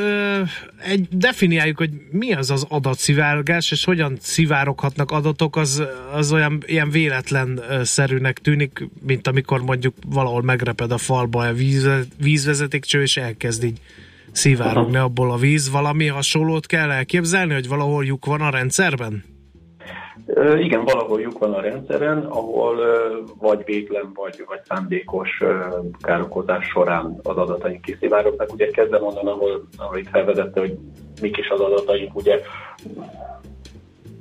Egy, definiáljuk, hogy mi az az adatszivárgás, és hogyan szivároghatnak adatok, az, az olyan ilyen véletlenszerűnek tűnik, mint amikor mondjuk valahol megreped a falba a víz, vízvezetékcső, és elkezd így szivárogni abból a víz. Valami hasonlót kell elképzelni, hogy valahol lyuk van a rendszerben? Igen, valahol lyuk van a rendszeren, ahol vagy véglen, vagy, vagy szándékos károkozás során az adataink kiszivárognak. Ugye kezdem onnan, ahol, ahol itt felvezette, hogy mik is az adataink, ugye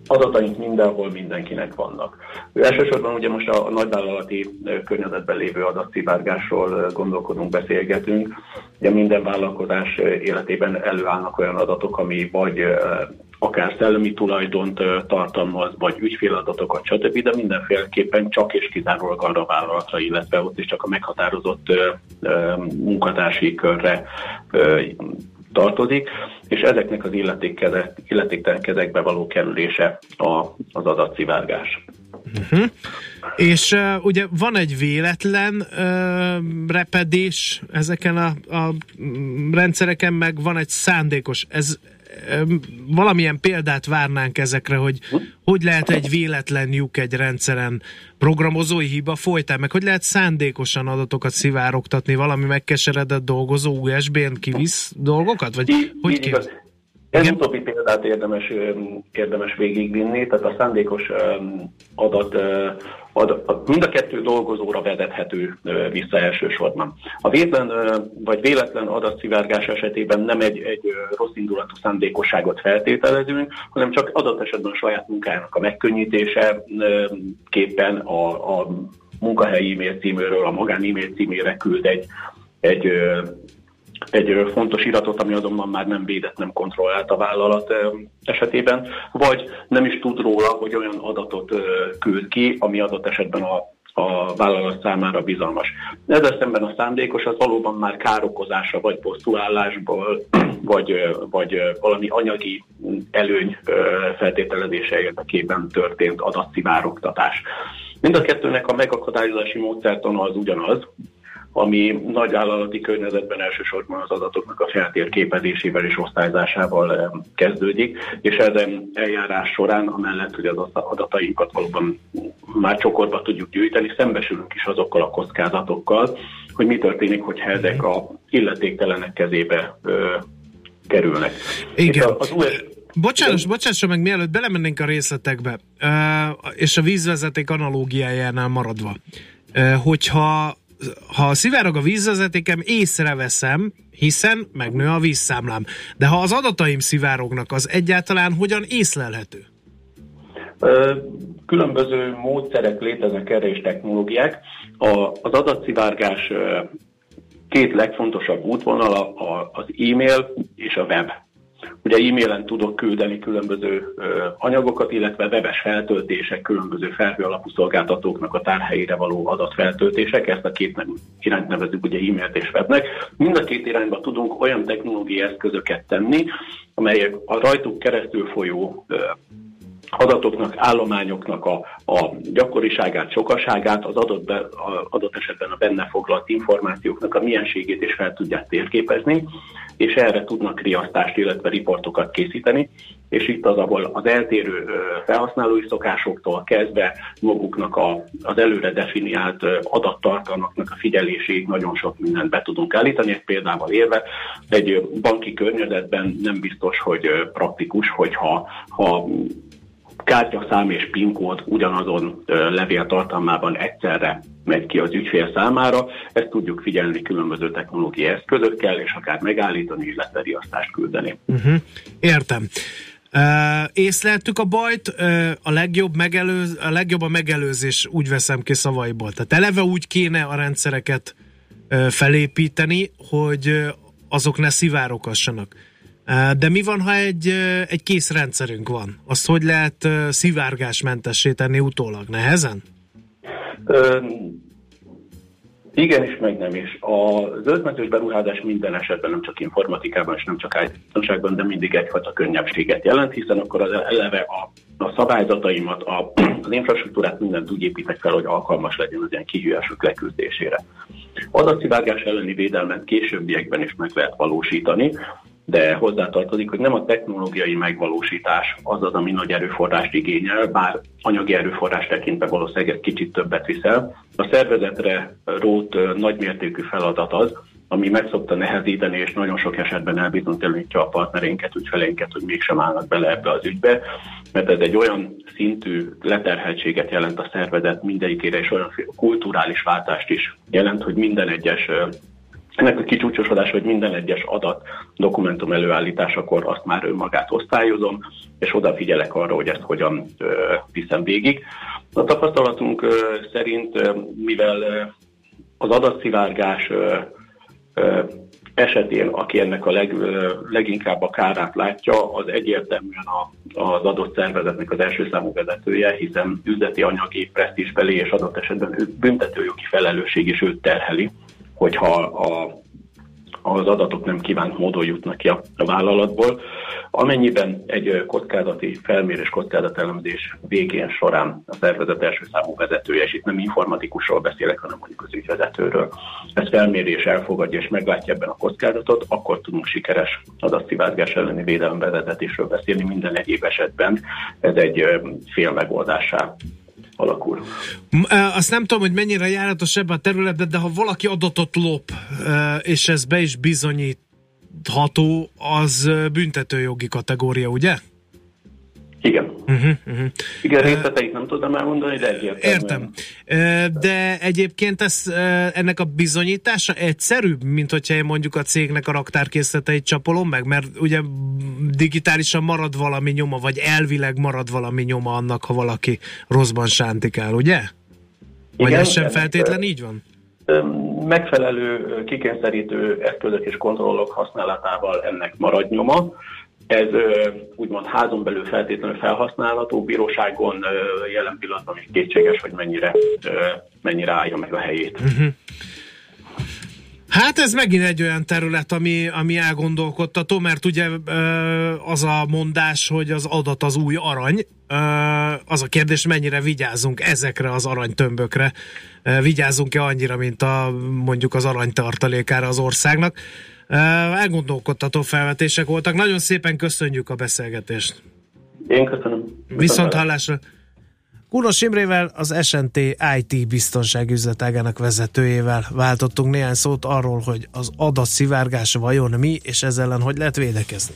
adataink mindenhol mindenkinek vannak. Elsősorban ugye most a nagyvállalati környezetben lévő adatszivárgásról gondolkodunk, beszélgetünk. Ugye minden vállalkozás életében előállnak olyan adatok, ami vagy akár szellemi tulajdont tartalmaz, vagy ügyféladatokat, stb., de mindenféleképpen csak és kizárólag arra vállalatra, illetve ott is csak a meghatározott munkatársi körre tartozik, és ezeknek az illetéktelen kezekbe való kerülése a, az adatszivárgás. Uh-huh. És uh, ugye van egy véletlen uh, repedés ezeken a, a rendszereken, meg van egy szándékos. Ez valamilyen példát várnánk ezekre, hogy hogy lehet egy véletlen lyuk egy rendszeren programozói hiba folytán, meg hogy lehet szándékosan adatokat szivárogtatni, valami megkeseredett dolgozó USB-n kivisz dolgokat? Vagy hogy ki? Ez Igen. utóbbi példát érdemes, érdemes végigvinni, tehát a szándékos adat, adat, mind a kettő dolgozóra vezethető vissza elsősorban. A vétlen vagy véletlen adatszivárgás esetében nem egy, egy rossz indulatú szándékosságot feltételezünk, hanem csak adott esetben a saját munkának a megkönnyítése képen a, a munkahelyi e-mail címéről a magán e-mail címére küld egy, egy egy fontos iratot, ami azonban már nem védett, nem kontrollált a vállalat esetében, vagy nem is tud róla, hogy olyan adatot küld ki, ami adott esetben a a vállalat számára bizalmas. Ezzel szemben a szándékos az valóban már károkozása, vagy posztulálásból, vagy, vagy valami anyagi előny feltételezése érdekében történt adatszivárogtatás. Mind a kettőnek a megakadályozási módszertana az ugyanaz, ami nagy vállalati környezetben elsősorban az adatoknak a feltérképezésével és osztályzásával kezdődik, és ezen eljárás során, amellett, hogy az adatainkat valóban már csokorba tudjuk gyűjteni, szembesülünk is azokkal a kockázatokkal, hogy mi történik, hogyha ezek a illetéktelenek kezébe ö, kerülnek. Igen. És az US Bocsános, bocsásson meg, mielőtt belemennénk a részletekbe, és a vízvezeték analógiájánál maradva, hogyha ha szivárog a vízvezetékem, észreveszem, hiszen megnő a vízszámlám. De ha az adataim szivárognak, az egyáltalán hogyan észlelhető? Különböző módszerek léteznek erre és technológiák. Az adatszivárgás két legfontosabb útvonala az e-mail és a web. Ugye e-mailen tudok küldeni különböző anyagokat, illetve webes feltöltések, különböző felhő alapú szolgáltatóknak a tárhelyére való adatfeltöltések, ezt a két irányt nevezük ugye e-mailt és webnek. Mind a két irányba tudunk olyan technológiai eszközöket tenni, amelyek a rajtuk keresztül folyó adatoknak, állományoknak a, a gyakoriságát, sokaságát, az adott, be, a, adott esetben a benne foglalt információknak a mienségét is fel tudják térképezni, és erre tudnak riasztást, illetve riportokat készíteni, és itt az, ahol az eltérő felhasználói szokásoktól kezdve maguknak a, az előre definiált adattartalmaknak a figyeléséig nagyon sok mindent be tudunk állítani. Egy példával érve, egy banki környezetben nem biztos, hogy praktikus, hogyha ha kártyaszám és PIN kód ugyanazon levél tartalmában egyszerre megy ki az ügyfél számára. Ezt tudjuk figyelni különböző technológiai eszközökkel, és akár megállítani, illetve riasztást küldeni. Uh-huh. Értem. Uh, észleltük a bajt, uh, a, legjobb megelőz, a legjobb a megelőzés, úgy veszem ki szavaiból. Tehát eleve úgy kéne a rendszereket uh, felépíteni, hogy uh, azok ne szivárokassanak. De mi van, ha egy, egy kész rendszerünk van? Azt hogy lehet szivárgásmentessé tenni utólag? Nehezen? Igen is, meg nem is. A zöldmentős beruházás minden esetben, nem csak informatikában és nem csak it de mindig egyfajta könnyebbséget jelent, hiszen akkor az eleve a, a szabályzataimat, a, az infrastruktúrát mindent úgy építek fel, hogy alkalmas legyen az ilyen kihívások leküzdésére. Adatszivárgás elleni védelmet későbbiekben is meg lehet valósítani, de hozzátartozik, hogy nem a technológiai megvalósítás az az, ami nagy erőforrást igényel, bár anyagi erőforrás tekintve valószínűleg egy kicsit többet viszel. A szervezetre rót nagymértékű feladat az, ami meg szokta nehezíteni, és nagyon sok esetben elbizonytalanítja a partnereinket, ügyfeleinket, hogy mégsem állnak bele ebbe az ügybe, mert ez egy olyan szintű leterheltséget jelent a szervezet mindegyikére, és olyan kulturális váltást is jelent, hogy minden egyes ennek a kicsúcsosodás, hogy minden egyes adat dokumentum előállításakor azt már önmagát osztályozom, és odafigyelek arra, hogy ezt hogyan viszem végig. A tapasztalatunk szerint, mivel az adatszivárgás esetén, aki ennek a leg, leginkább a kárát látja, az egyértelműen a, az adott szervezetnek az első számú vezetője, hiszen üzleti anyagi presztízsbeli és adott esetben büntetőjogi felelősség is őt terheli hogyha a, az adatok nem kívánt módon jutnak ki a, a vállalatból. Amennyiben egy kockázati felmérés, kockázatelemzés végén során a szervezet első számú vezetője, és itt nem informatikusról beszélek, hanem mondjuk az ügyvezetőről, ez felmérés elfogadja és meglátja ebben a kockázatot, akkor tudunk sikeres adatszivárgás elleni védelem vezetésről beszélni minden egyéb esetben. Ez egy fél megoldásá alakul. Azt nem tudom, hogy mennyire járatos ebben a területben, de ha valaki adatot lop, és ez be is bizonyítható, az büntetőjogi kategória, ugye? Igen. Uh-huh, uh-huh. Igen, részleteit nem tudom elmondani, de egyértelműen. Értem. De egyébként ez, ennek a bizonyítása egyszerűbb, mint hogyha én mondjuk a cégnek a raktárkészleteit csapolom meg, mert ugye digitálisan marad valami nyoma, vagy elvileg marad valami nyoma annak, ha valaki rosszban sántikál, ugye? Vagy Igen, ez sem feltétlen így van? Megfelelő kikényszerítő eszközök és kontrollok használatával ennek marad nyoma ez úgymond házon belül feltétlenül felhasználható, bíróságon jelen pillanatban is kétséges, hogy mennyire, mennyire állja meg a helyét. Uh-huh. Hát ez megint egy olyan terület, ami, ami elgondolkodtató, mert ugye az a mondás, hogy az adat az új arany, az a kérdés, mennyire vigyázunk ezekre az aranytömbökre, vigyázunk-e annyira, mint a, mondjuk az aranytartalékára az országnak. Elgondolkodtató felvetések voltak. Nagyon szépen köszönjük a beszélgetést. Én köszönöm. Viszont hallásra. Kunos Imrével, az SNT IT biztonságüzletágának vezetőjével váltottunk néhány szót arról, hogy az adatszivárgás vajon mi, és ezzel ellen hogy lehet védekezni.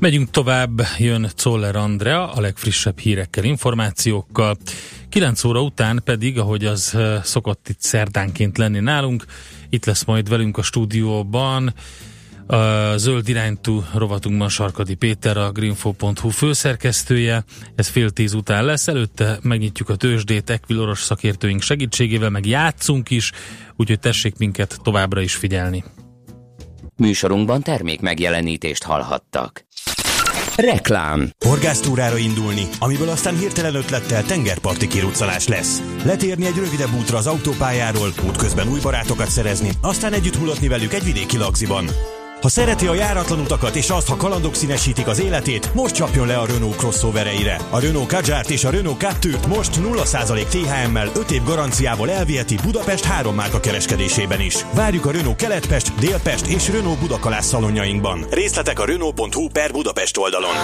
Megyünk tovább, jön Czoller Andrea a legfrissebb hírekkel, információkkal. 9 óra után pedig, ahogy az szokott itt szerdánként lenni nálunk, itt lesz majd velünk a stúdióban a Zöld iránytú rovatunkban Sarkadi Péter, a greenfo.hu főszerkesztője. Ez fél tíz után lesz. Előtte megnyitjuk a tőzsdét Equiloros szakértőink segítségével, meg játszunk is, úgyhogy tessék minket továbbra is figyelni. Műsorunkban termék megjelenítést hallhattak. Reklám. Horgásztúrára indulni, amiből aztán hirtelen ötlettel tengerparti kiruccanás lesz. Letérni egy rövidebb útra az autópályáról, útközben új barátokat szerezni, aztán együtt hullatni velük egy vidéki lagziban. Ha szereti a járatlan utakat és azt, ha kalandok színesítik az életét, most csapjon le a Renault crossovereire. A Renault Kadjárt és a Renault Captur-t most 0% THM-mel 5 év garanciával elviheti Budapest három márka kereskedésében is. Várjuk a Renault Keletpest, Délpest és Renault Budakalász szalonjainkban. Részletek a Renault.hu per Budapest oldalon.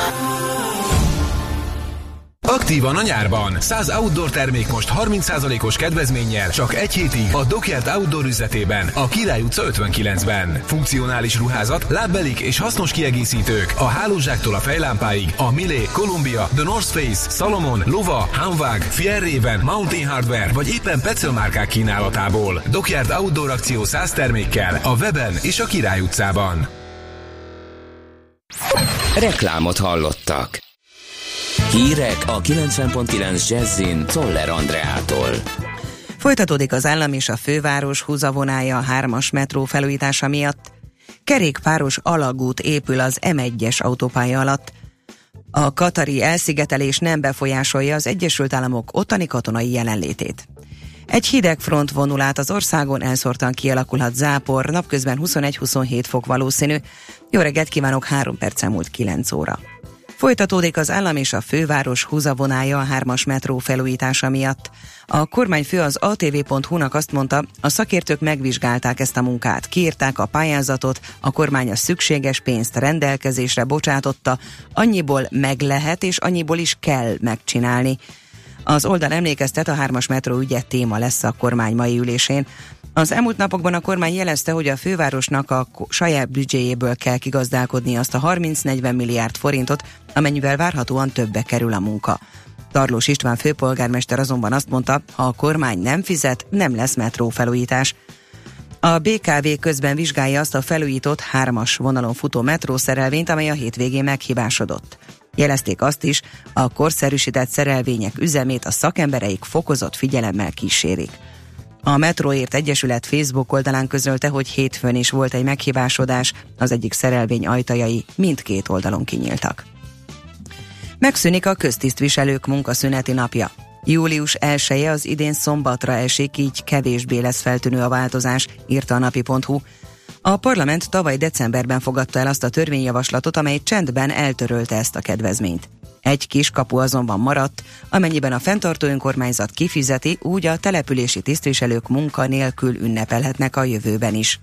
Aktívan a nyárban. 100 outdoor termék most 30%-os kedvezménnyel csak egy hétig a Dockyard Outdoor üzletében, a Király utca 59-ben. Funkcionális ruházat, lábbelik és hasznos kiegészítők a hálózsáktól a fejlámpáig a Milé, Columbia, The North Face, Salomon, Lova, Hanwag, Fierrében, Mountain Hardware vagy éppen Petzl márkák kínálatából. Dockyard Outdoor akció 100 termékkel a weben és a Király utcában. Reklámot hallottak. Hírek a 90.9 Jazzin Toller Andreától. Folytatódik az állam és a főváros húzavonája a hármas metró felújítása miatt. Kerékpáros alagút épül az M1-es autópálya alatt. A katari elszigetelés nem befolyásolja az Egyesült Államok ottani katonai jelenlétét. Egy hideg front vonul át az országon, elszórtan kialakulhat zápor, napközben 21-27 fok valószínű. Jó reggelt kívánok, 3 perc múlt 9 óra. Folytatódik az állam és a főváros húzavonája a hármas metró felújítása miatt. A kormányfő az atv.hu-nak azt mondta, a szakértők megvizsgálták ezt a munkát, kiírták a pályázatot, a kormány a szükséges pénzt rendelkezésre bocsátotta, annyiból meg lehet és annyiból is kell megcsinálni. Az oldal emlékeztet, a hármas metró ügye téma lesz a kormány mai ülésén. Az elmúlt napokban a kormány jelezte, hogy a fővárosnak a saját büdzséjéből kell kigazdálkodni azt a 30-40 milliárd forintot, amennyivel várhatóan többe kerül a munka. Tarlós István főpolgármester azonban azt mondta, ha a kormány nem fizet, nem lesz metró felújítás. A BKV közben vizsgálja azt a felújított hármas vonalon futó metrószerelvényt, amely a hétvégén meghibásodott. Jelezték azt is, a korszerűsített szerelvények üzemét a szakembereik fokozott figyelemmel kísérik. A Metroért Egyesület Facebook oldalán közölte, hogy hétfőn is volt egy meghibásodás, az egyik szerelvény ajtajai mindkét oldalon kinyíltak. Megszűnik a köztisztviselők munkaszüneti napja. Július 1 -e az idén szombatra esik, így kevésbé lesz feltűnő a változás, írta a napi.hu. A parlament tavaly decemberben fogadta el azt a törvényjavaslatot, amely csendben eltörölte ezt a kedvezményt. Egy kis kapu azonban maradt, amennyiben a fenntartó önkormányzat kifizeti, úgy a települési tisztviselők munka nélkül ünnepelhetnek a jövőben is.